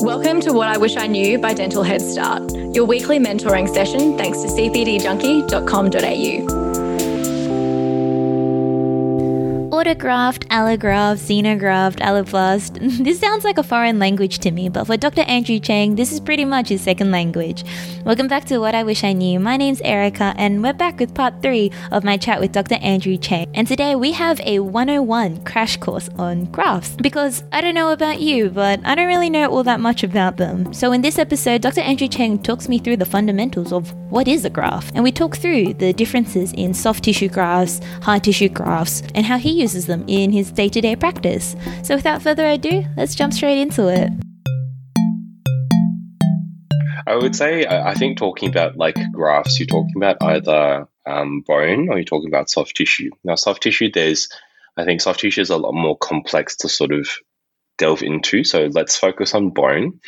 Welcome to What I Wish I Knew by Dental Head Start, your weekly mentoring session thanks to cpdjunkie.com.au. Autograft, allograft, xenograft, alloplast. This sounds like a foreign language to me, but for Dr. Andrew Cheng, this is pretty much his second language. Welcome back to What I Wish I Knew. My name's Erica, and we're back with part three of my chat with Dr. Andrew Cheng. And today we have a 101 crash course on grafts. Because I don't know about you, but I don't really know all that much about them. So in this episode, Dr. Andrew Cheng talks me through the fundamentals of what is a graft, and we talk through the differences in soft tissue grafts, hard tissue grafts, and how he uses them in his day to day practice. So, without further ado, let's jump straight into it. I would say, I think talking about like grafts, you're talking about either um, bone or you're talking about soft tissue. Now, soft tissue, there's, I think soft tissue is a lot more complex to sort of delve into. So let's focus on bone.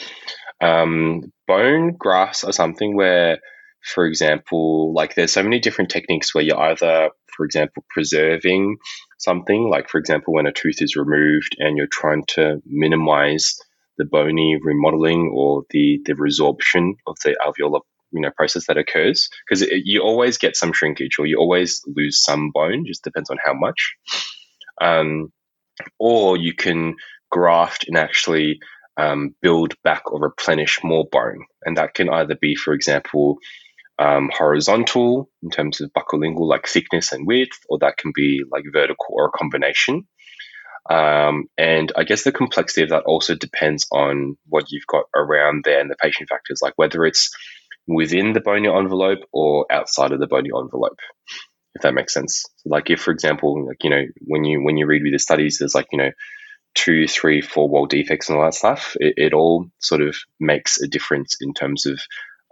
Um, bone grafts are something where, for example, like there's so many different techniques where you're either, for example, preserving something, like for example, when a tooth is removed and you're trying to minimize the bony remodeling or the, the resorption of the alveolar you know process that occurs because you always get some shrinkage or you always lose some bone just depends on how much. Um, or you can graft and actually um, build back or replenish more bone and that can either be for example um, horizontal in terms of buccolingual, like thickness and width, or that can be like vertical or a combination. Um, and I guess the complexity of that also depends on what you've got around there and the patient factors, like whether it's within the bony envelope or outside of the bony envelope, if that makes sense. Like if, for example, like you know, when you when you read with the studies, there's like you know two, three, four wall defects and all that stuff. It, it all sort of makes a difference in terms of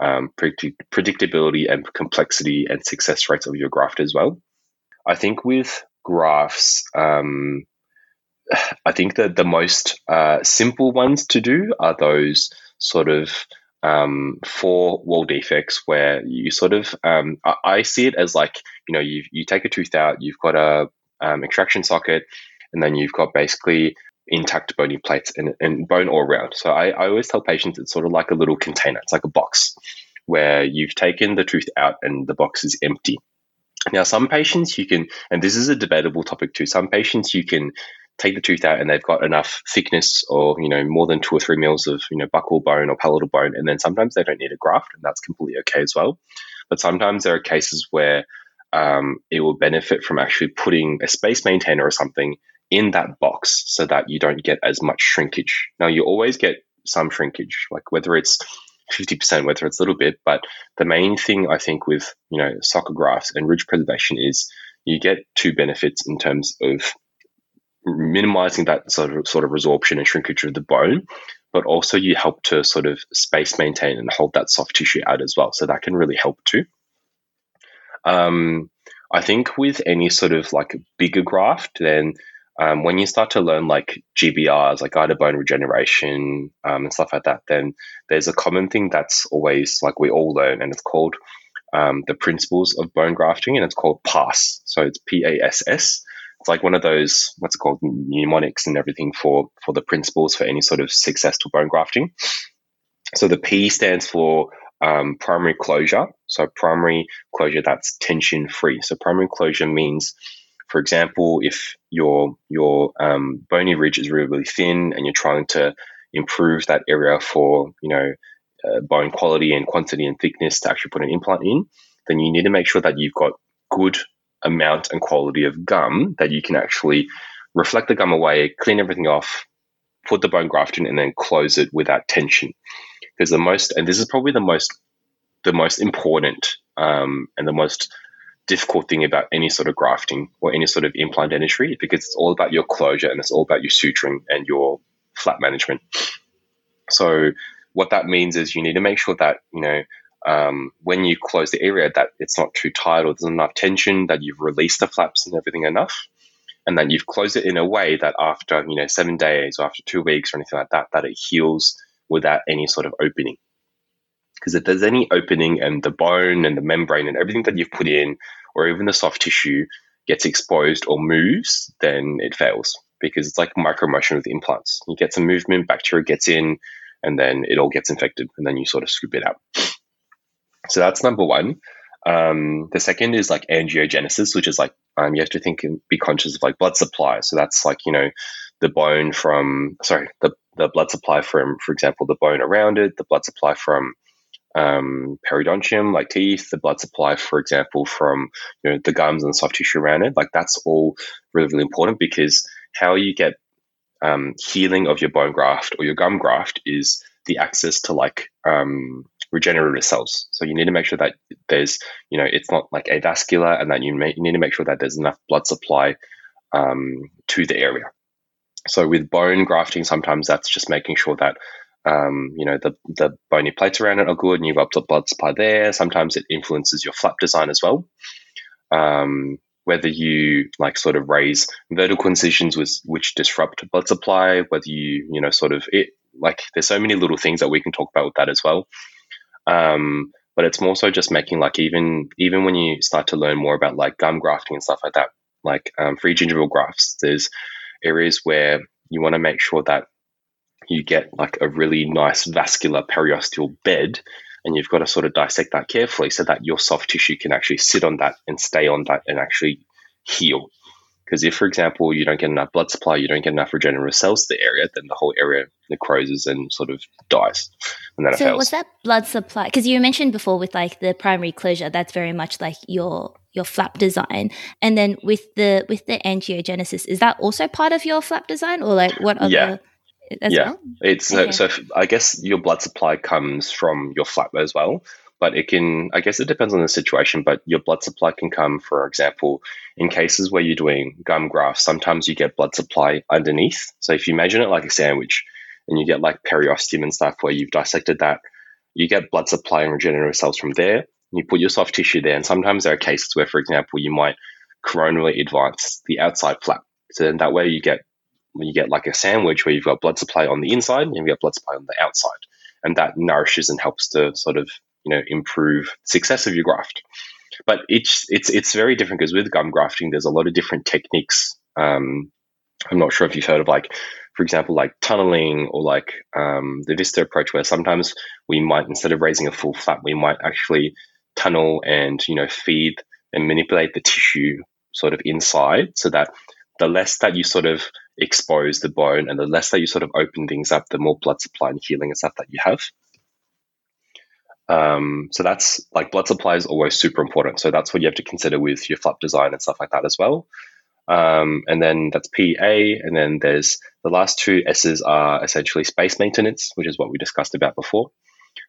um, predict- predictability and complexity and success rates of your graft as well. I think with grafts, um, I think that the most uh, simple ones to do are those sort of um, four wall defects where you sort of um, I, I, see it as like you know you you take a tooth out, you've got a um, extraction socket, and then you've got basically intact bony plates and, and bone all around. So I, I always tell patients it's sort of like a little container. It's like a box where you've taken the tooth out and the box is empty. Now, some patients you can, and this is a debatable topic too. Some patients you can take the tooth out and they've got enough thickness or you know more than two or three mils of you know buccal bone or palatal bone, and then sometimes they don't need a graft, and that's completely okay as well. But sometimes there are cases where um, it will benefit from actually putting a space maintainer or something in that box so that you don't get as much shrinkage. Now, you always get some shrinkage, like whether it's 50%, whether it's a little bit, but the main thing I think with, you know, socket grafts and ridge preservation is you get two benefits in terms of minimizing that sort of sort of resorption and shrinkage of the bone, but also you help to sort of space maintain and hold that soft tissue out as well. So that can really help too. Um, I think with any sort of like bigger graft, then um, when you start to learn like GBRs, like guided bone regeneration um, and stuff like that, then there's a common thing that's always like we all learn, and it's called um, the principles of bone grafting, and it's called PASS. So it's P A S S. It's like one of those what's called mnemonics and everything for for the principles for any sort of successful bone grafting. So the P stands for um, primary closure. So primary closure that's tension free. So primary closure means for example, if your your um, bony ridge is really, really thin and you're trying to improve that area for you know uh, bone quality and quantity and thickness to actually put an implant in, then you need to make sure that you've got good amount and quality of gum that you can actually reflect the gum away, clean everything off, put the bone graft in, and then close it without tension. Because the most, and this is probably the most, the most important um, and the most difficult thing about any sort of grafting or any sort of implant dentistry because it's all about your closure and it's all about your suturing and your flap management. So what that means is you need to make sure that you know um, when you close the area that it's not too tight or there's enough tension that you've released the flaps and everything enough and then you've closed it in a way that after you know seven days or after two weeks or anything like that that it heals without any sort of opening because if there's any opening and the bone and the membrane and everything that you've put in, or even the soft tissue gets exposed or moves, then it fails because it's like micromotion with implants. You get some movement, bacteria gets in, and then it all gets infected, and then you sort of scoop it out. So that's number one. Um, the second is like angiogenesis, which is like um, you have to think and be conscious of like blood supply. So that's like you know the bone from sorry the the blood supply from, for example, the bone around it, the blood supply from um, periodontium, like teeth, the blood supply, for example, from you know the gums and the soft tissue around it. Like that's all really really important because how you get um, healing of your bone graft or your gum graft is the access to like um, regenerative cells. So you need to make sure that there's you know it's not like avascular and that you, may, you need to make sure that there's enough blood supply um, to the area. So with bone grafting, sometimes that's just making sure that um, you know the the bony plates around it are good and you've got blood supply there. Sometimes it influences your flap design as well. Um, whether you like sort of raise vertical incisions with, which disrupt blood supply, whether you you know sort of it like there's so many little things that we can talk about with that as well. Um, but it's more so just making like even even when you start to learn more about like gum grafting and stuff like that, like um, free gingival grafts, there's areas where you want to make sure that you get like a really nice vascular periosteal bed and you've got to sort of dissect that carefully so that your soft tissue can actually sit on that and stay on that and actually heal. Because if, for example, you don't get enough blood supply, you don't get enough regenerative cells to the area, then the whole area necroses and sort of dies. And then so it fails. was that blood supply? Because you mentioned before with like the primary closure, that's very much like your your flap design. And then with the with the angiogenesis, is that also part of your flap design, or like what other? Yeah. Yeah, well? it's uh, okay. so, so. I guess your blood supply comes from your flap as well, but it can. I guess it depends on the situation. But your blood supply can come, for example, in cases where you're doing gum grafts. Sometimes you get blood supply underneath. So if you imagine it like a sandwich, and you get like periosteum and stuff where you've dissected that, you get blood supply and regenerative cells from there you put your soft tissue there. And sometimes there are cases where, for example, you might coronally advance the outside flap. So then that way you get you get like a sandwich where you've got blood supply on the inside and you've got blood supply on the outside. And that nourishes and helps to sort of, you know, improve success of your graft. But it's it's it's very different because with gum grafting, there's a lot of different techniques. Um, I'm not sure if you've heard of like for example, like tunneling or like um, the Vista approach, where sometimes we might, instead of raising a full flap, we might actually tunnel and you know feed and manipulate the tissue sort of inside so that the less that you sort of expose the bone and the less that you sort of open things up the more blood supply and healing and stuff that you have. Um, so that's like blood supply is always super important. So that's what you have to consider with your flap design and stuff like that as well. Um, and then that's pa and then there's the last two s's are essentially space maintenance which is what we discussed about before.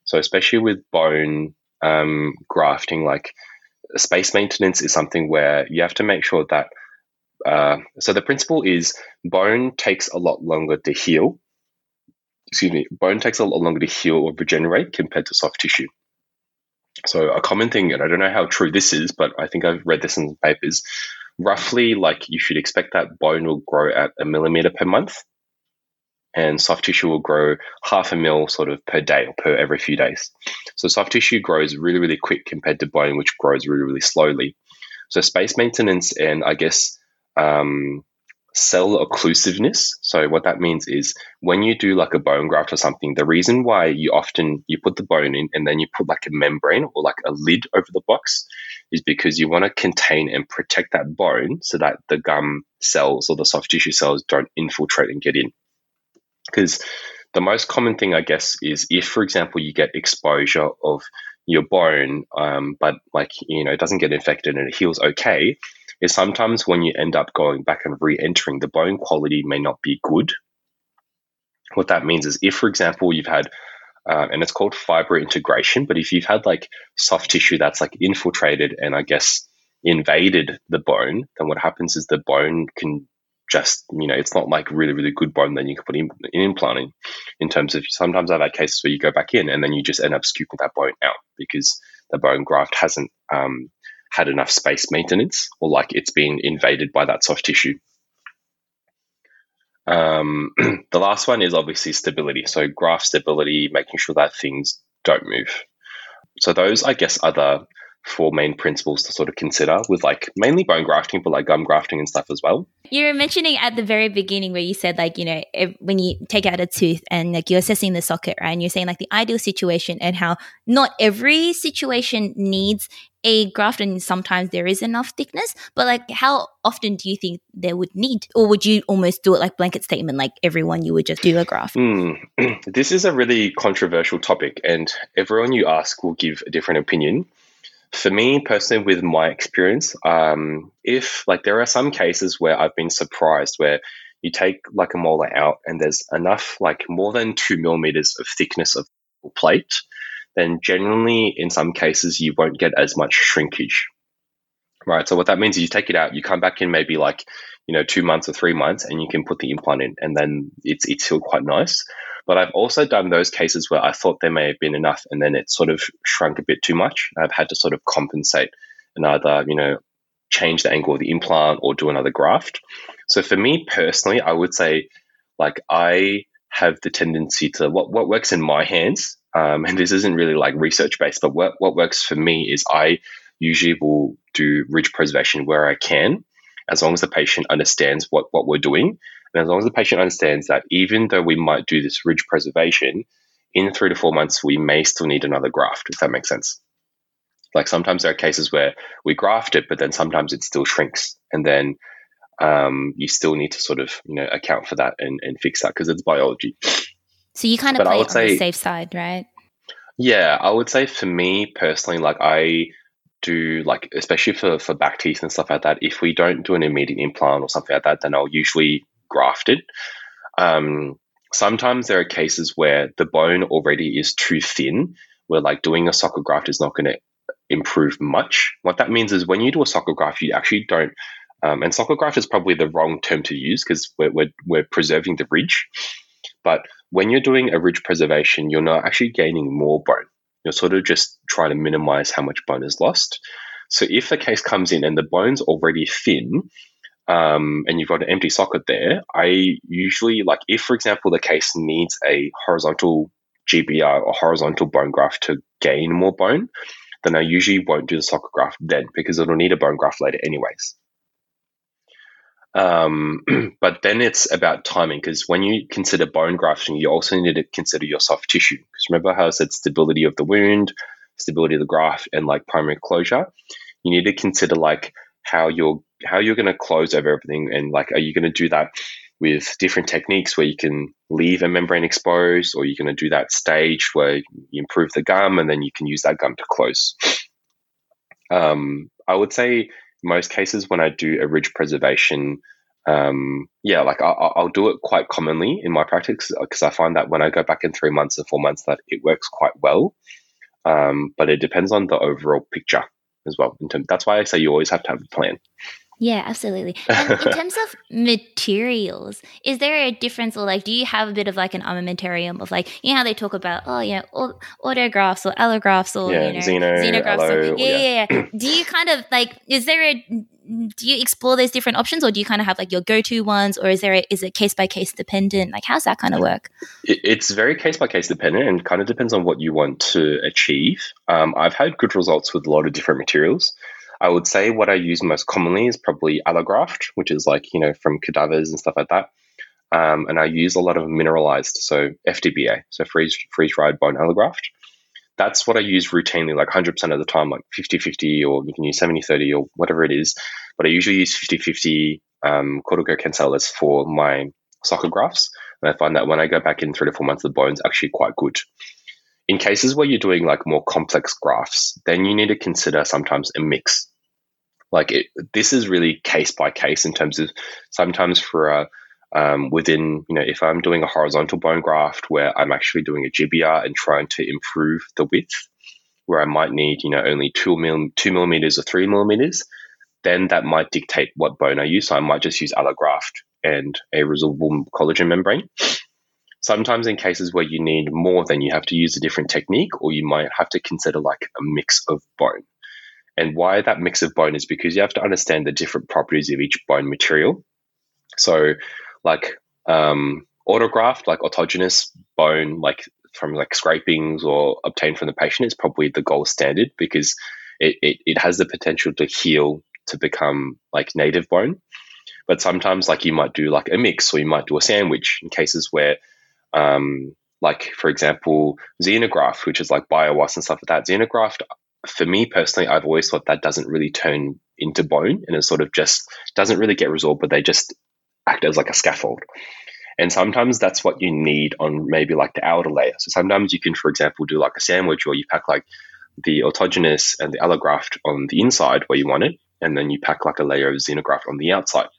So especially with bone um, grafting, like space maintenance is something where you have to make sure that. Uh, so the principle is bone takes a lot longer to heal. Excuse me, bone takes a lot longer to heal or regenerate compared to soft tissue. So a common thing, and I don't know how true this is, but I think I've read this in papers. Roughly, like you should expect that bone will grow at a millimeter per month, and soft tissue will grow half a mil sort of per day or per every few days. So soft tissue grows really, really quick compared to bone, which grows really, really slowly. So space maintenance and I guess um, cell occlusiveness. So what that means is when you do like a bone graft or something, the reason why you often you put the bone in and then you put like a membrane or like a lid over the box is because you want to contain and protect that bone so that the gum cells or the soft tissue cells don't infiltrate and get in. Because the most common thing, I guess, is if, for example, you get exposure of your bone, um, but like, you know, it doesn't get infected and it heals okay, is sometimes when you end up going back and re entering, the bone quality may not be good. What that means is if, for example, you've had uh, and it's called fiber integration. But if you've had like soft tissue that's like infiltrated and I guess invaded the bone, then what happens is the bone can just you know it's not like really really good bone then you can put in, an implant in in terms of sometimes I've had cases where you go back in and then you just end up scooping that bone out because the bone graft hasn't um, had enough space maintenance or like it's been invaded by that soft tissue. Um, the last one is obviously stability. So graft stability, making sure that things don't move. So those, I guess, are the four main principles to sort of consider with like mainly bone grafting, but like gum grafting and stuff as well. You were mentioning at the very beginning where you said like, you know, if, when you take out a tooth and like you're assessing the socket, right? And you're saying like the ideal situation and how not every situation needs a graft and sometimes there is enough thickness, but like how often do you think there would need or would you almost do it like blanket statement like everyone you would just do a graft? Mm. this is a really controversial topic and everyone you ask will give a different opinion for me personally, with my experience, um, if like there are some cases where I've been surprised where you take like a molar out and there's enough like more than two millimeters of thickness of plate, then generally in some cases you won't get as much shrinkage. Right. So what that means is you take it out, you come back in maybe like, you know, two months or three months and you can put the implant in and then it's it's still quite nice. But I've also done those cases where I thought there may have been enough and then it sort of shrunk a bit too much. I've had to sort of compensate and either, you know, change the angle of the implant or do another graft. So for me personally, I would say like I have the tendency to what what works in my hands, um, and this isn't really like research based, but what what works for me is I usually will do ridge preservation where I can, as long as the patient understands what what we're doing. And as long as the patient understands that even though we might do this ridge preservation, in three to four months, we may still need another graft, if that makes sense. Like sometimes there are cases where we graft it, but then sometimes it still shrinks. And then um, you still need to sort of, you know, account for that and, and fix that because it's biology. So you kind of but play on say, the safe side, right? Yeah, I would say for me personally, like I do like especially for for back teeth and stuff like that. If we don't do an immediate implant or something like that, then I'll usually grafted. Um, sometimes there are cases where the bone already is too thin, where like doing a socket graft is not going to improve much. What that means is when you do a socket graft, you actually don't. Um, and socket graft is probably the wrong term to use because we're, we're, we're preserving the ridge. But when you're doing a ridge preservation, you're not actually gaining more bone. You're sort of just trying to minimize how much bone is lost. So if the case comes in and the bone's already thin, um, and you've got an empty socket there, I usually like if, for example, the case needs a horizontal GBR or horizontal bone graft to gain more bone, then I usually won't do the socket graft then because it'll need a bone graft later anyways. Um, but then it's about timing because when you consider bone grafting, you also need to consider your soft tissue. Because remember how I said stability of the wound, stability of the graft, and like primary closure. You need to consider like how you're how you're going to close over everything and like are you going to do that with different techniques where you can leave a membrane exposed or you're going to do that stage where you improve the gum and then you can use that gum to close um, i would say most cases when i do a ridge preservation um, yeah like I'll, I'll, do it quite commonly in my practice because i find that when i go back in three months or four months that it works quite well um, but it depends on the overall picture as well. In terms, that's why I say you always have to have a plan. Yeah, absolutely. And in terms of materials, is there a difference or like do you have a bit of like an armamentarium of like you know how they talk about oh yeah autografts or allografts or yeah, you know xeno, xenografts allo, or, yeah, yeah, yeah. do you kind of like is there a do you explore those different options or do you kind of have like your go-to ones or is there a, is it case by case dependent? Like how's that kind of work it's very case by case dependent and kind of depends on what you want to achieve. Um, i've had good results with a lot of different materials I would say what I use most commonly is probably allograft, which is like, you know, from cadavers and stuff like that. Um, and I use a lot of mineralized, so FDBA, so freeze freeze dried bone allograft. That's what I use routinely, like 100% of the time, like 50 50, or you can use 70 30 or whatever it is. But I usually use 50 50 um, cortico cancellous for my socket grafts. And I find that when I go back in three to four months, the bone's actually quite good. In cases where you're doing like more complex grafts, then you need to consider sometimes a mix. Like it, this is really case by case in terms of sometimes for a um, within, you know, if I'm doing a horizontal bone graft where I'm actually doing a GBR and trying to improve the width, where I might need, you know, only two, mil, two millimeters or three millimeters, then that might dictate what bone I use. So I might just use allograft and a resorbable collagen membrane. Sometimes in cases where you need more, then you have to use a different technique, or you might have to consider like a mix of bone. And why that mix of bone is because you have to understand the different properties of each bone material. So, like um, autograft, like autogenous bone, like from like scrapings or obtained from the patient, is probably the gold standard because it, it, it has the potential to heal to become like native bone. But sometimes, like you might do like a mix, or you might do a sandwich in cases where, um, like for example, xenograft, which is like Bio-Oss and stuff like that. Xenograft, for me personally, I've always thought that doesn't really turn into bone, and it sort of just doesn't really get resolved, but they just act as like a scaffold. And sometimes that's what you need on maybe like the outer layer. So sometimes you can, for example, do like a sandwich or you pack like the autogenous and the allograft on the inside where you want it, and then you pack like a layer of xenograft on the outside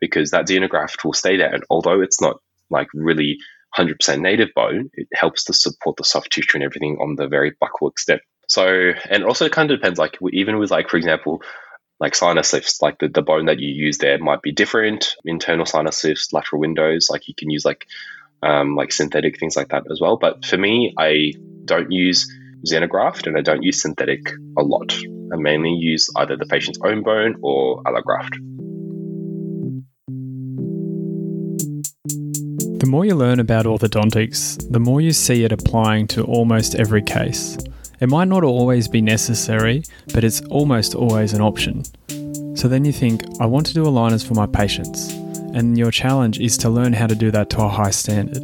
because that xenograft will stay there. And although it's not like really 100% native bone, it helps to support the soft tissue and everything on the very buccal extent. So, and also it kind of depends, like even with like, for example, like sinus lifts, like the, the bone that you use there might be different. Internal sinus lifts, lateral windows, like you can use like um, like synthetic things like that as well. But for me, I don't use xenograft and I don't use synthetic a lot. I mainly use either the patient's own bone or allograft. The more you learn about orthodontics, the more you see it applying to almost every case. It might not always be necessary, but it's almost always an option. So then you think, I want to do aligners for my patients, and your challenge is to learn how to do that to a high standard.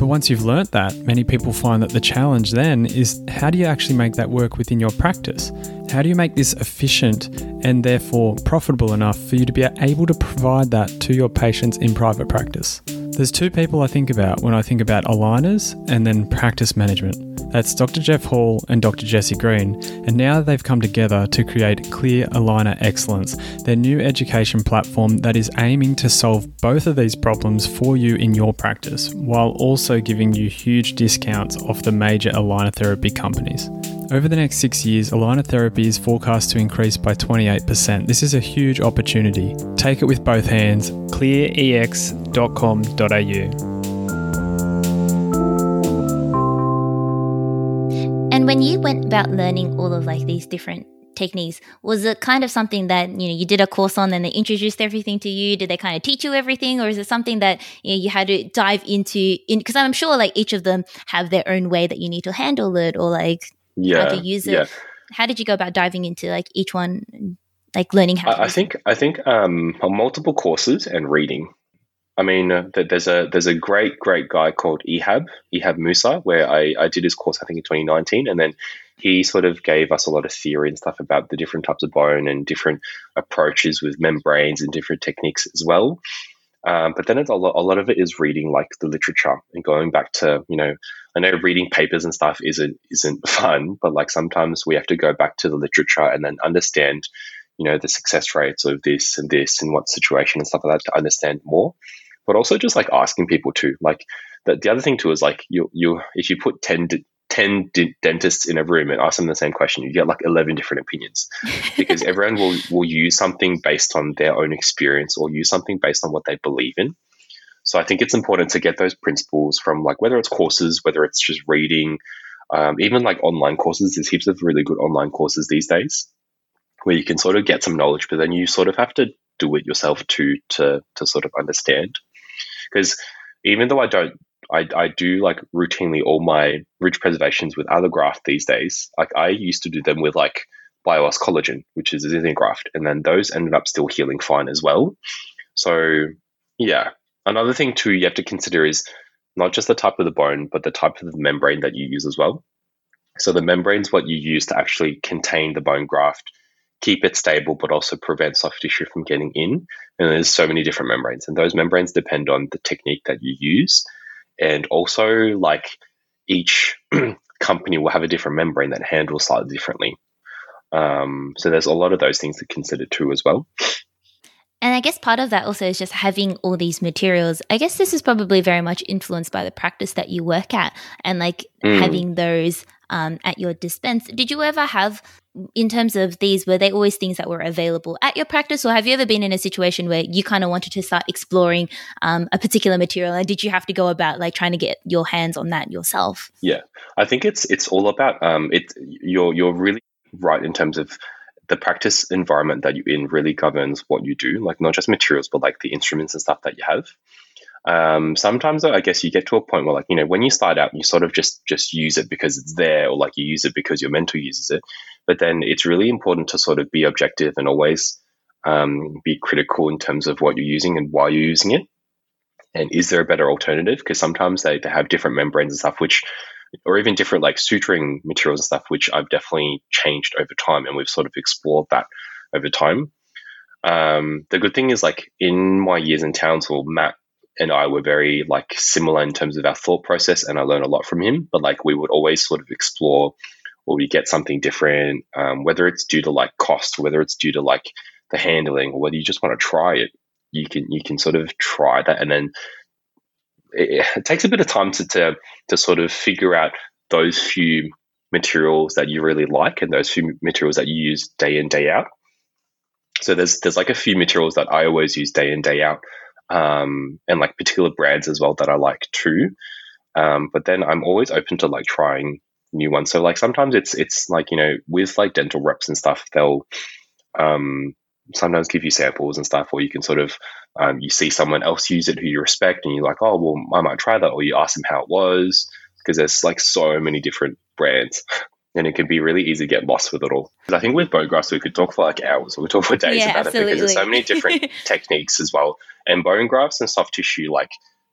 But once you've learnt that, many people find that the challenge then is how do you actually make that work within your practice? How do you make this efficient and therefore profitable enough for you to be able to provide that to your patients in private practice? There's two people I think about when I think about aligners and then practice management. That's Dr. Jeff Hall and Dr. Jesse Green, and now they've come together to create Clear Aligner Excellence, their new education platform that is aiming to solve both of these problems for you in your practice, while also giving you huge discounts off the major aligner therapy companies. Over the next six years, aligner therapy is forecast to increase by 28%. This is a huge opportunity. Take it with both hands. clearex.com.au. And when you went about learning all of like these different techniques, was it kind of something that you know you did a course on and they introduced everything to you? Did they kind of teach you everything, or is it something that you, know, you had to dive into? Because I'm sure like each of them have their own way that you need to handle it, or like yeah, how to use it. Yeah. How did you go about diving into like each one, like learning how? I, I think I think um, on multiple courses and reading I mean, uh, there's a there's a great great guy called Ehab Ehab Musa, where I, I did his course I think in 2019, and then he sort of gave us a lot of theory and stuff about the different types of bone and different approaches with membranes and different techniques as well. Um, but then a lot, a lot of it is reading like the literature and going back to you know I know reading papers and stuff isn't isn't fun, but like sometimes we have to go back to the literature and then understand you know the success rates of this and this and what situation and stuff like that to understand more but also just like asking people too. Like the, the other thing too is like you you if you put 10, 10 dentists in a room and ask them the same question, you get like 11 different opinions because everyone will, will use something based on their own experience or use something based on what they believe in. So I think it's important to get those principles from like whether it's courses, whether it's just reading, um, even like online courses. There's heaps of really good online courses these days where you can sort of get some knowledge, but then you sort of have to do it yourself to to to sort of understand because even though I don't, I, I do like routinely all my ridge preservations with allograft these days. Like I used to do them with like Bio-Oss collagen, which is a xenograft, and then those ended up still healing fine as well. So yeah, another thing too you have to consider is not just the type of the bone, but the type of the membrane that you use as well. So the membrane is what you use to actually contain the bone graft keep it stable, but also prevent soft tissue from getting in. And there's so many different membranes, and those membranes depend on the technique that you use. And also, like each company will have a different membrane that handles slightly differently. Um, so there's a lot of those things to consider too as well. And I guess part of that also is just having all these materials. I guess this is probably very much influenced by the practice that you work at and like mm. having those um, at your dispense. Did you ever have, in terms of these, were they always things that were available at your practice, or have you ever been in a situation where you kind of wanted to start exploring um, a particular material, and did you have to go about like trying to get your hands on that yourself? Yeah, I think it's it's all about um, it. You're you're really right in terms of the practice environment that you're in really governs what you do, like not just materials, but like the instruments and stuff that you have. Um, sometimes though, I guess you get to a point where like, you know, when you start out, you sort of just just use it because it's there or like you use it because your mentor uses it. But then it's really important to sort of be objective and always um, be critical in terms of what you're using and why you're using it. And is there a better alternative? Because sometimes they, they have different membranes and stuff, which or even different like suturing materials and stuff, which I've definitely changed over time, and we've sort of explored that over time. Um, the good thing is like in my years in Townsville, Matt and I were very like similar in terms of our thought process, and I learned a lot from him. But like we would always sort of explore, or we get something different, um, whether it's due to like cost, whether it's due to like the handling, or whether you just want to try it. You can you can sort of try that, and then it, it takes a bit of time to, to to sort of figure out those few materials that you really like and those few materials that you use day in day out. So there's there's like a few materials that I always use day in day out, um, and like particular brands as well that I like too. Um, but then I'm always open to like trying new ones. So like sometimes it's it's like you know with like dental reps and stuff, they'll um, sometimes give you samples and stuff, or you can sort of um, you see someone else use it who you respect, and you're like, oh well, I might try that, or you ask them how it was because there's like so many different brands. And it can be really easy to get lost with it all. Because I think with bone grafts, we could talk for like hours or we could talk for days Yeah, about absolutely. it because there's so many different techniques as well. And bone grafts and soft tissue, like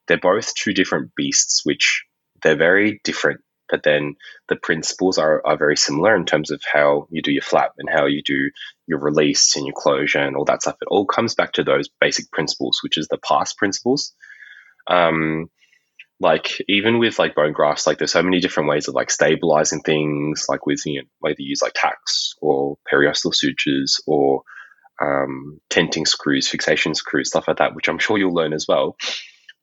they're both two different beasts, which they're very different but then the principles are, are very similar in terms of how you do your flap and how you do your release and your closure and all that stuff. It all comes back to those basic principles, which is the PASS principles. Um, like even with like bone grafts, like there's so many different ways of like stabilizing things, like with you know, whether you use like tacks or periosteal sutures or um, tenting screws, fixation screws, stuff like that, which I'm sure you'll learn as well.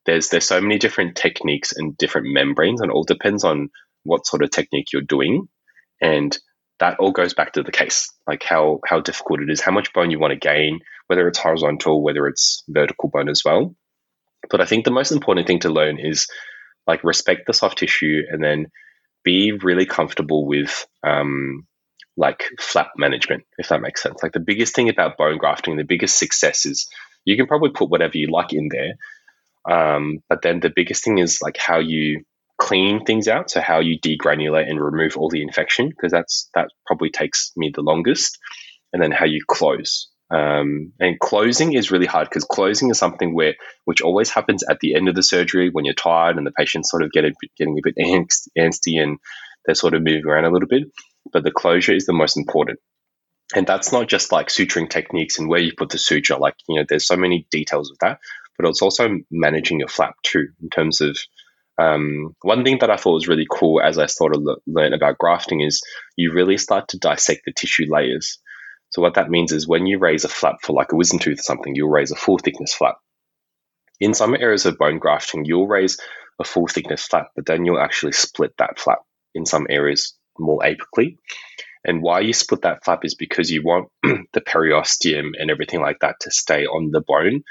There's there's so many different techniques and different membranes, and it all depends on what sort of technique you're doing. And that all goes back to the case, like how how difficult it is, how much bone you want to gain, whether it's horizontal, whether it's vertical bone as well. But I think the most important thing to learn is like respect the soft tissue and then be really comfortable with um, like flap management, if that makes sense. Like the biggest thing about bone grafting, the biggest success is you can probably put whatever you like in there. Um, but then the biggest thing is like how you clean things out. So how you degranulate and remove all the infection, because that's that probably takes me the longest. And then how you close. Um, and closing is really hard because closing is something where which always happens at the end of the surgery when you're tired and the patient's sort of getting getting a bit angst, angsty and they're sort of moving around a little bit. But the closure is the most important. And that's not just like suturing techniques and where you put the suture. Like, you know, there's so many details of that, but it's also managing your flap too, in terms of um, one thing that I thought was really cool as I sort of le- learn about grafting is you really start to dissect the tissue layers. So what that means is when you raise a flap for like a wisdom tooth or something, you'll raise a full thickness flap. In some areas of bone grafting, you'll raise a full thickness flap, but then you'll actually split that flap in some areas more apically. And why you split that flap is because you want the periosteum and everything like that to stay on the bone.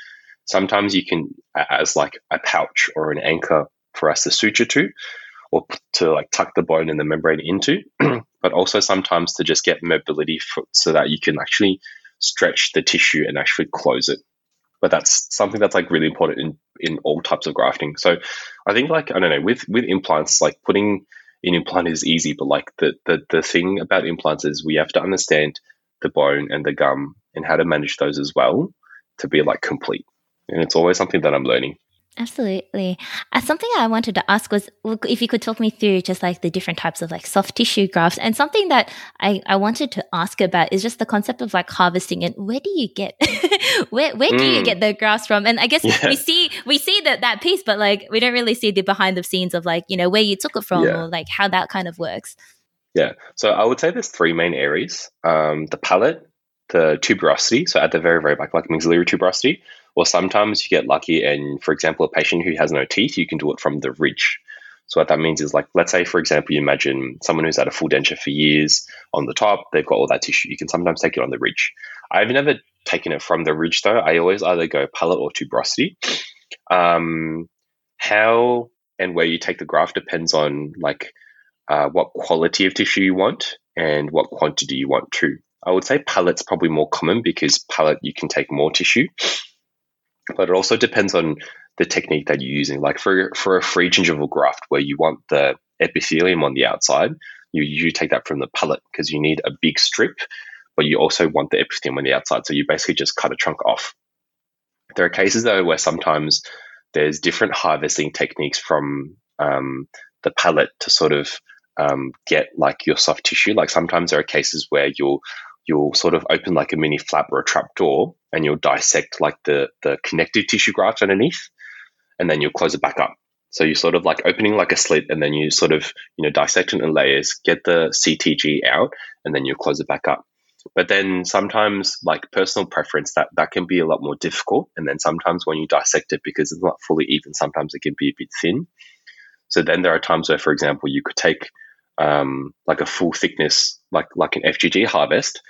Sometimes you can, as like a pouch or an anchor for us to suture to or to like tuck the bone and the membrane into, but also sometimes to just get mobility for, so that you can actually stretch the tissue and actually close it. But that's something that's like really important in, in all types of grafting. So I think like I don't know with with implants like putting an implant is easy, but like the the the thing about implants is we have to understand the bone and the gum and how to manage those as well to be like complete. And it's always something that I'm learning. Absolutely. Uh, something I wanted to ask was if you could talk me through just like the different types of like soft tissue grafts. And something that I, I wanted to ask about is just the concept of like harvesting and where do you get where where do you Mm. get the grafts from? And I guess Yeah. we see we see that that piece, but like we don't really see the behind the scenes of like, you know, where you took it from Yeah. or like how that kind of works. Yeah. So I would say there's three main areas: um, the palate, the tuberosity, so at the very very back, like maxillary tuberosity, or sometimes you get lucky and, for example, a patient who has no teeth, you can do it from the ridge. So what that means is like, let's say, for example, you imagine someone who's had a full denture for years on the top, they've got all that tissue. You can sometimes take it on the ridge. I've never taken it from the ridge though. I always either go palate or tuberosity. Um, how and where you take the graft depends on like uh, what quality of tissue you want and what quantity you want too. I would say palate's probably more common because palate you can take more tissue, but it also depends on the technique that you're using. Like for for a free gingival graft where you want the epithelium on the outside, you you take that from the palate because you need a big strip, but you also want the epithelium on the outside. So you basically just cut a chunk off. There are cases though where sometimes there's different harvesting techniques from um, the palate to sort of um, get like your soft tissue. Like sometimes there are cases where you'll you'll sort of open like a mini flap or a trap door and you'll dissect like the the connective tissue graft underneath and then you'll close it back up. So you're sort of like opening like a slit and then you sort of, you know, dissect it in layers, get the CTG out, and then you close it back up. But then sometimes like personal preference that that can be a lot more difficult. And then sometimes when you dissect it because it's not fully even, sometimes it can be a bit thin. So then there are times where, for example, you could take um, like a full thickness, like like an FGG harvest,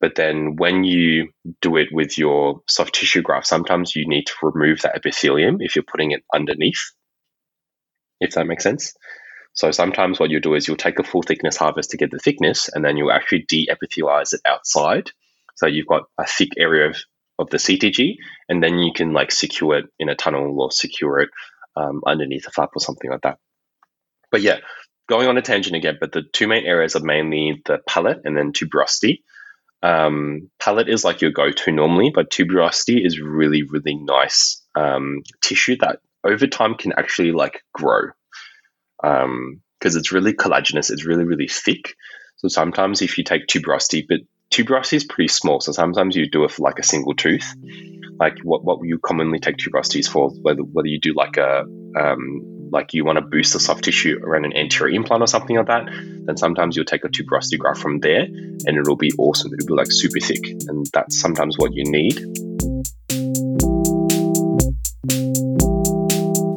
but then when you do it with your soft tissue graft, sometimes you need to remove that epithelium if you're putting it underneath, if that makes sense. So sometimes what you'll do is you'll take a full thickness harvest to get the thickness, and then you'll actually de-epithelialize it outside. So you've got a thick area of, of the CTG, and then you can like secure it in a tunnel or secure it um, underneath a flap or something like that. But yeah, going on a tangent again, but the two main areas are mainly the palate and then tuberosity. Um, palate is like your go-to normally, but tuberosity is really, really nice um, tissue that over time can actually like grow because um, it's really collagenous. It's really, really thick. So sometimes if you take tuberosity, but tuberosity is pretty small, so sometimes you do it for like a single tooth. Like what what you commonly take tuberosities for, whether whether you do like a um, like you want to boost the soft tissue around an anterior implant or something like that, then sometimes you'll take a tuberosity graft from there and it'll be awesome. It'll be like super thick. And that's sometimes what you need.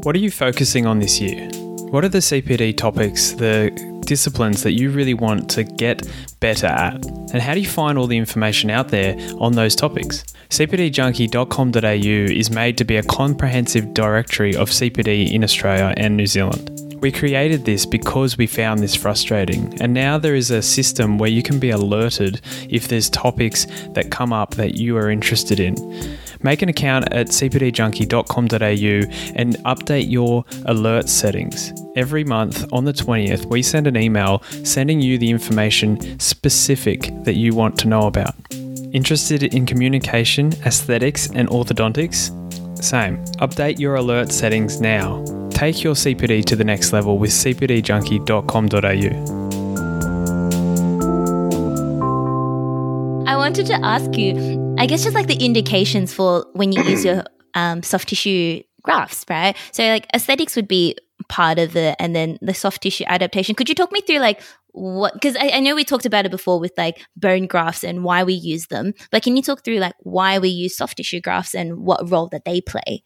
What are you focusing on this year? What are the CPD topics, the disciplines that you really want to get better at? And how do you find all the information out there on those topics? CPDjunkie.com.au is made to be a comprehensive directory of CPD in Australia and New Zealand. We created this because we found this frustrating, and now there is a system where you can be alerted if there's topics that come up that you are interested in. Make an account at cpdjunkie.com.au and update your alert settings. Every month on the 20th, we send an email sending you the information specific that you want to know about. Interested in communication, aesthetics, and orthodontics? Same. Update your alert settings now. Take your CPD to the next level with cpdjunkie.com.au. I wanted to ask you I guess just like the indications for when you use your um, soft tissue grafts, right? So like aesthetics would be part of it, and then the soft tissue adaptation. Could you talk me through like what? Because I, I, know we talked about it before with like bone grafts and why we use them, but can you talk through like why we use soft tissue grafts and what role that they play?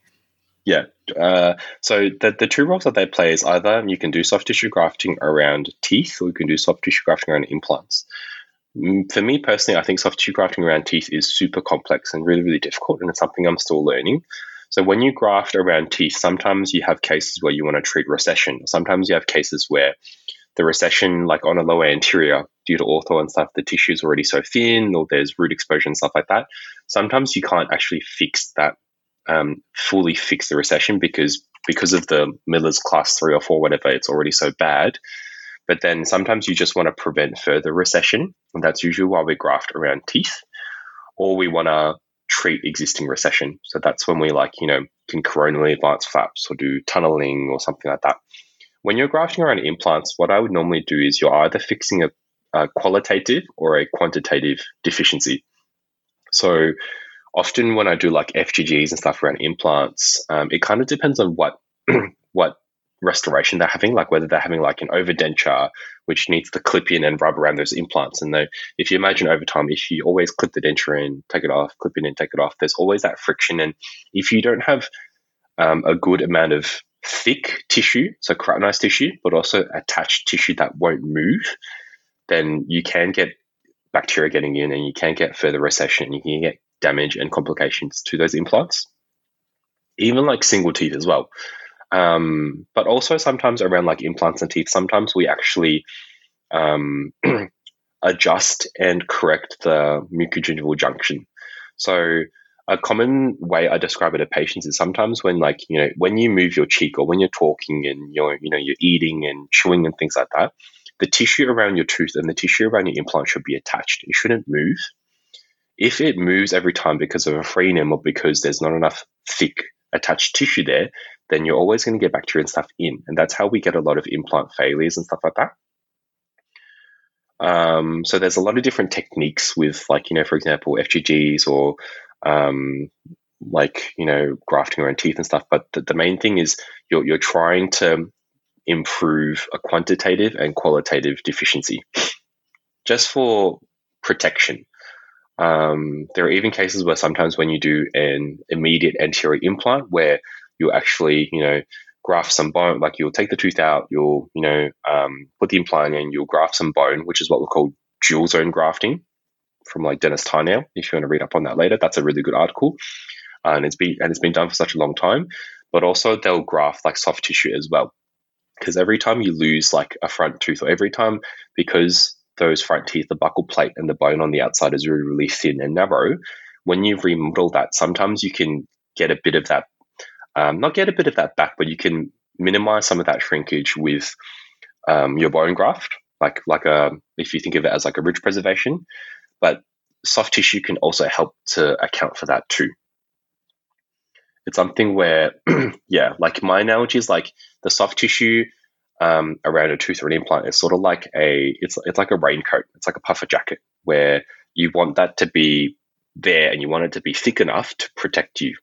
Yeah. Uh, so the, the two roles that they play is either you can do soft tissue grafting around teeth or you can do soft tissue grafting around implants. Mm, for me personally, I think soft tissue grafting around teeth is super complex and really, really difficult, and it's something I'm still learning. So when you graft around teeth, sometimes you have cases where you want to treat recession. Sometimes you have cases where the recession, like on a lower anterior, due to ortho and stuff, the tissue is already so thin, or there's root exposure and stuff like that. Sometimes you can't actually fix that, um, fully fix the recession because because of the Miller's class three or four, whatever, it's already so bad but then sometimes you just want to prevent further recession. And that's usually why we graft around teeth, or we want to treat existing recession. So that's when we like, you know, can coronally advance flaps or do tunneling or something like that. When you're grafting around implants, what I would normally do is you're either fixing a, a qualitative or a quantitative deficiency. So often when I do like FGGs and stuff around implants, um, it kind of depends on what what restoration they're having, like whether they're having like an overdenture, which needs to clip in and rub around those implants. And if you imagine over time, if you always clip the denture in, take it off, clip in, take it off, there's always that friction. And if you don't have um, a good amount of thick tissue, so keratinized tissue, but also attached tissue that won't move, then you can get bacteria getting in and you can get further recession. And you can get damage and complications to those implants. Even like single teeth as well. Um, but also sometimes around like implants and teeth, sometimes we actually um, adjust and correct the mucogingival junction. So a common way I describe it to patients is sometimes when like you know when you move your cheek or when you're talking and you're you know you're eating and chewing and things like that, the tissue around your tooth and the tissue around your implant should be attached. It shouldn't move. If it moves every time because of a frenum or because there's not enough thick attached tissue there, then you're always going to get bacteria and stuff in, and that's how we get a lot of implant failures and stuff like that. Um, so there's a lot of different techniques with, like you know, for example, FGGs or um, like you know grafting around teeth and stuff. But the, the main thing is you're you're trying to improve a quantitative and qualitative deficiency, just for protection. Um, there are even cases where sometimes when you do an immediate anterior implant, where you actually you know graft some bone, like you'll take the tooth out, you'll you know um, put the implant in, you'll graft some bone, which is what we call dual zone grafting from like Dennis Tarnow. If you want to read up on that later, that's a really good article, and it's been and it's been done for such a long time. But also they'll graft like soft tissue as well, because every time you lose like a front tooth, or every time because those front teeth, the buccal plate and the bone on the outside is really really thin and narrow. When you remodel that, sometimes you can get a bit of that, um, not get a bit of that back, but you can minimize some of that shrinkage with um, your bone graft, like like a if you think of it as like a ridge preservation but soft tissue can also help to account for that too. It's something where, yeah, like my analogy is like the soft tissue um, around a tooth or an implant is sort of like a it's it's like a raincoat. It's like a puffer jacket where you want that to be there and you want it to be thick enough to protect you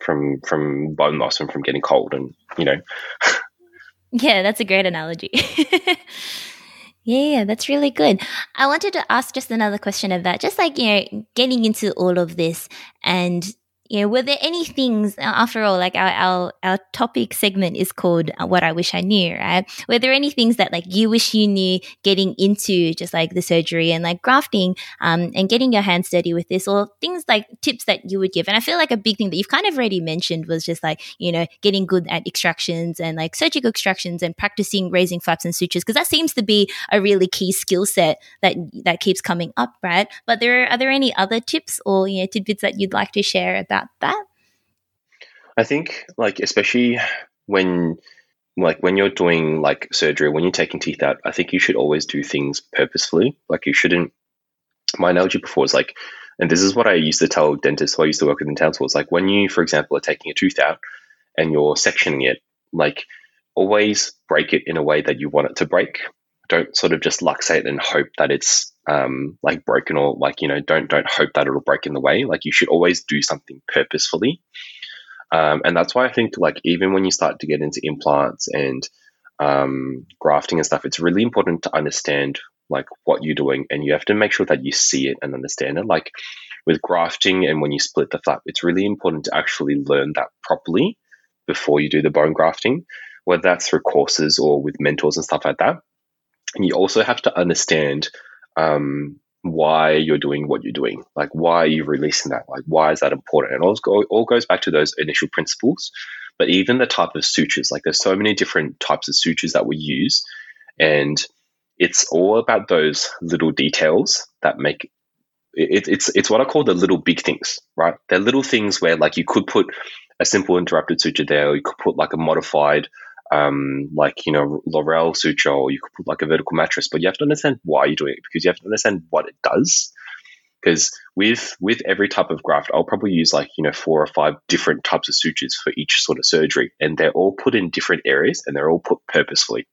from from bone loss and from getting cold and you know. yeah, that's a great analogy. Yeah, that's really good. I wanted to ask just another question about just like, you know, getting into all of this and you know, were there any things, after all, like our, our, our topic segment is called uh, What I Wish I Knew, right? Were there any things that like you wish you knew getting into just like the surgery and like grafting um, and getting your hands dirty with this or things like tips that you would give? And I feel like a big thing that you've kind of already mentioned was just like, you know, getting good at extractions and like surgical extractions and practicing raising flaps and sutures because that seems to be a really key skill set that that keeps coming up, right? But there are, are there any other tips or, you know, tidbits that you'd like to share about about that? I think, like, especially when like when you're doing like surgery, when you're taking teeth out, I think you should always do things purposefully. Like you shouldn't. My analogy before is like, and this is what I used to tell dentists who I used to work with in dental was like when you, for example, are taking a tooth out and you're sectioning it, like always break it in a way that you want it to break. Don't sort of just luxate and hope that it's um, like broken or like you know don't don't hope that it'll break in the way. Like you should always do something purposefully, um, and that's why I think like even when you start to get into implants and um, grafting and stuff, it's really important to understand like what you're doing, and you have to make sure that you see it and understand it. Like with grafting and when you split the flap, it's really important to actually learn that properly before you do the bone grafting, whether that's through courses or with mentors and stuff like that. And you also have to understand um, why you're doing what you're doing. Like, why are you releasing that? Like, why is that important? And all, go, all goes back to those initial principles. But even the type of sutures, like, there's so many different types of sutures that we use. And it's all about those little details that make it, it's it's what I call the little big things, right? They're little things where like you could put a simple interrupted suture there, or you could put like a modified um, like you know Laurell suture, or you could put like a vertical mattress. But you have to understand why you're doing it because you have to understand what it does. Because with with every type of graft, I'll probably use like you know four or five different types of sutures for each sort of surgery, and they're all put in different areas, and they're all put purposefully.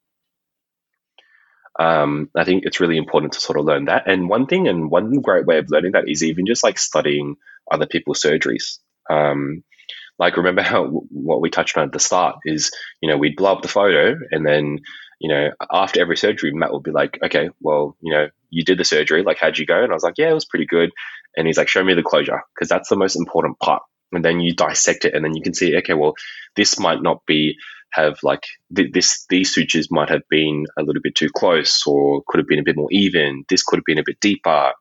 Um, I think it's really important to sort of learn that. And one thing, and one great way of learning that is even just like studying other people's surgeries. Um, like remember how what we touched on at the start is you know we'd blow up the photo and then you know after every surgery matt would be like okay well you know you did the surgery. Like how'd you go? And i was like yeah it was pretty good. And he's like show me the closure because that's the most important part. And then you dissect it and then you can see okay well this might not be have like th- this these sutures might have been a little bit too close or could have been a bit more even. This could have been a bit deeper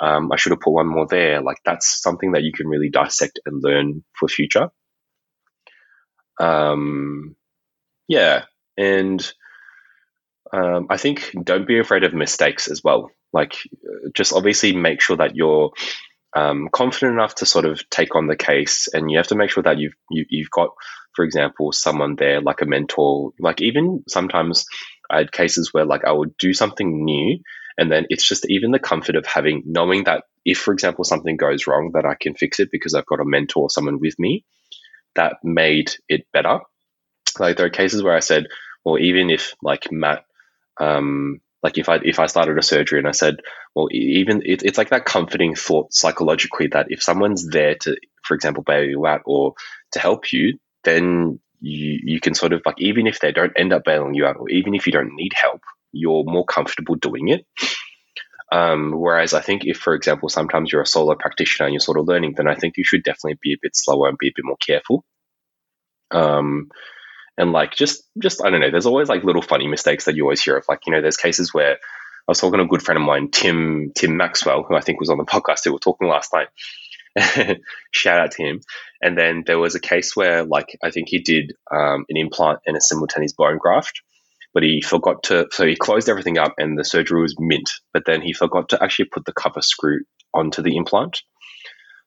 um, I should have put one more there. Like that's something that you can really dissect and learn for future. Um, yeah, and um, I think don't be afraid of mistakes as well. Like, just obviously make sure that you're um, confident enough to sort of take on the case, and you have to make sure that you've you, have you have got, for example, someone there like a mentor. Like even sometimes I had cases where like I would do something new, and then it's just even the comfort of having knowing that if, for example, something goes wrong, that I can fix it because I've got a mentor or someone with me. That made it better. Like there are cases where I said, well, even if like Matt um, like if I if I started a surgery and I said, well, even it, it's like that comforting thought psychologically that if someone's there to, for example, bail you out or to help you, then you you can sort of like even if they don't end up bailing you out or even if you don't need help, you're more comfortable doing it. Um, whereas I think if, for example, sometimes you're a solo practitioner and you're sort of learning, then I think you should definitely be a bit slower and be a bit more careful. Um, and like just just I don't know. There's always like little funny mistakes that you always hear of. Like you know, there's cases where I was talking to a good friend of mine, Tim Tim Maxwell, who I think was on the podcast. We were talking last night. Shout out to him. And then there was a case where like I think he did um, an implant and a simultaneous bone graft, but he forgot to. So he closed everything up and the surgery was mint. But then he forgot to actually put the cover screw onto the implant.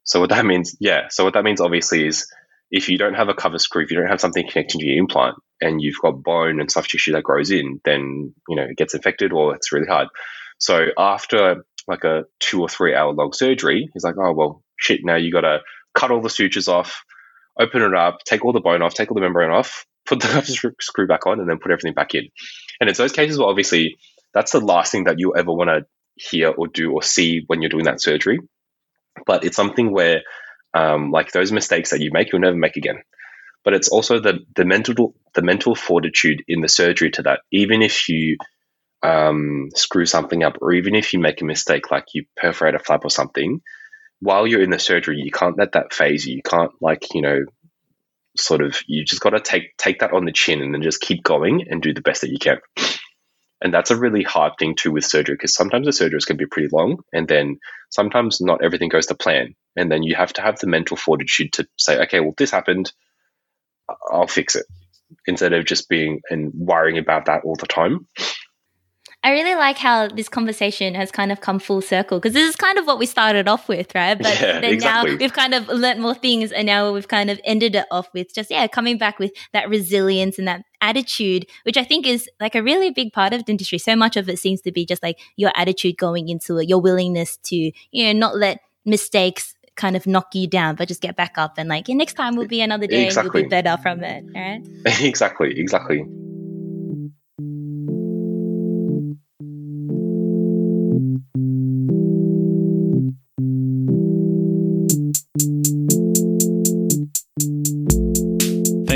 So what that means, yeah. So what that means obviously is if you don't have a cover screw, if you don't have something connecting to your implant and you've got bone and soft tissue that grows in, then, you know, it gets infected or it's really hard. So after like a two or three hour long surgery, he's like, oh, well, shit, now you got to cut all the sutures off, open it up, take all the bone off, take all the membrane off, put the screw back on, and then put everything back in. And it's those cases where obviously that's the last thing that you ever want to hear or do or see when you're doing that surgery. But it's something where um, like those mistakes that you make, you'll never make again. But it's also the the mental the mental fortitude in the surgery to that. Even if you um, screw something up, or even if you make a mistake, like you perforate a flap or something, while you're in the surgery, you can't let that faze you. You can't like you know, sort of. You just got to take take that on the chin and then just keep going and do the best that you can. And that's a really hard thing too with surgery because sometimes the surgeries can be pretty long and then sometimes not everything goes to plan. And then you have to have the mental fortitude to say, okay, well, this happened, I'll fix it instead of just being and worrying about that all the time. I really like how this conversation has kind of come full circle because this is kind of what we started off with, right? But yeah, then exactly. now we've kind of learnt more things and now we've kind of ended it off with just, yeah, coming back with that resilience and that attitude, which I think is like a really big part of dentistry. So much of it seems to be just like your attitude going into it, your willingness to, you know, not let mistakes kind of knock you down, but just get back up and like, yeah, next time will be another day exactly. and you'll be better from it, right? exactly, exactly.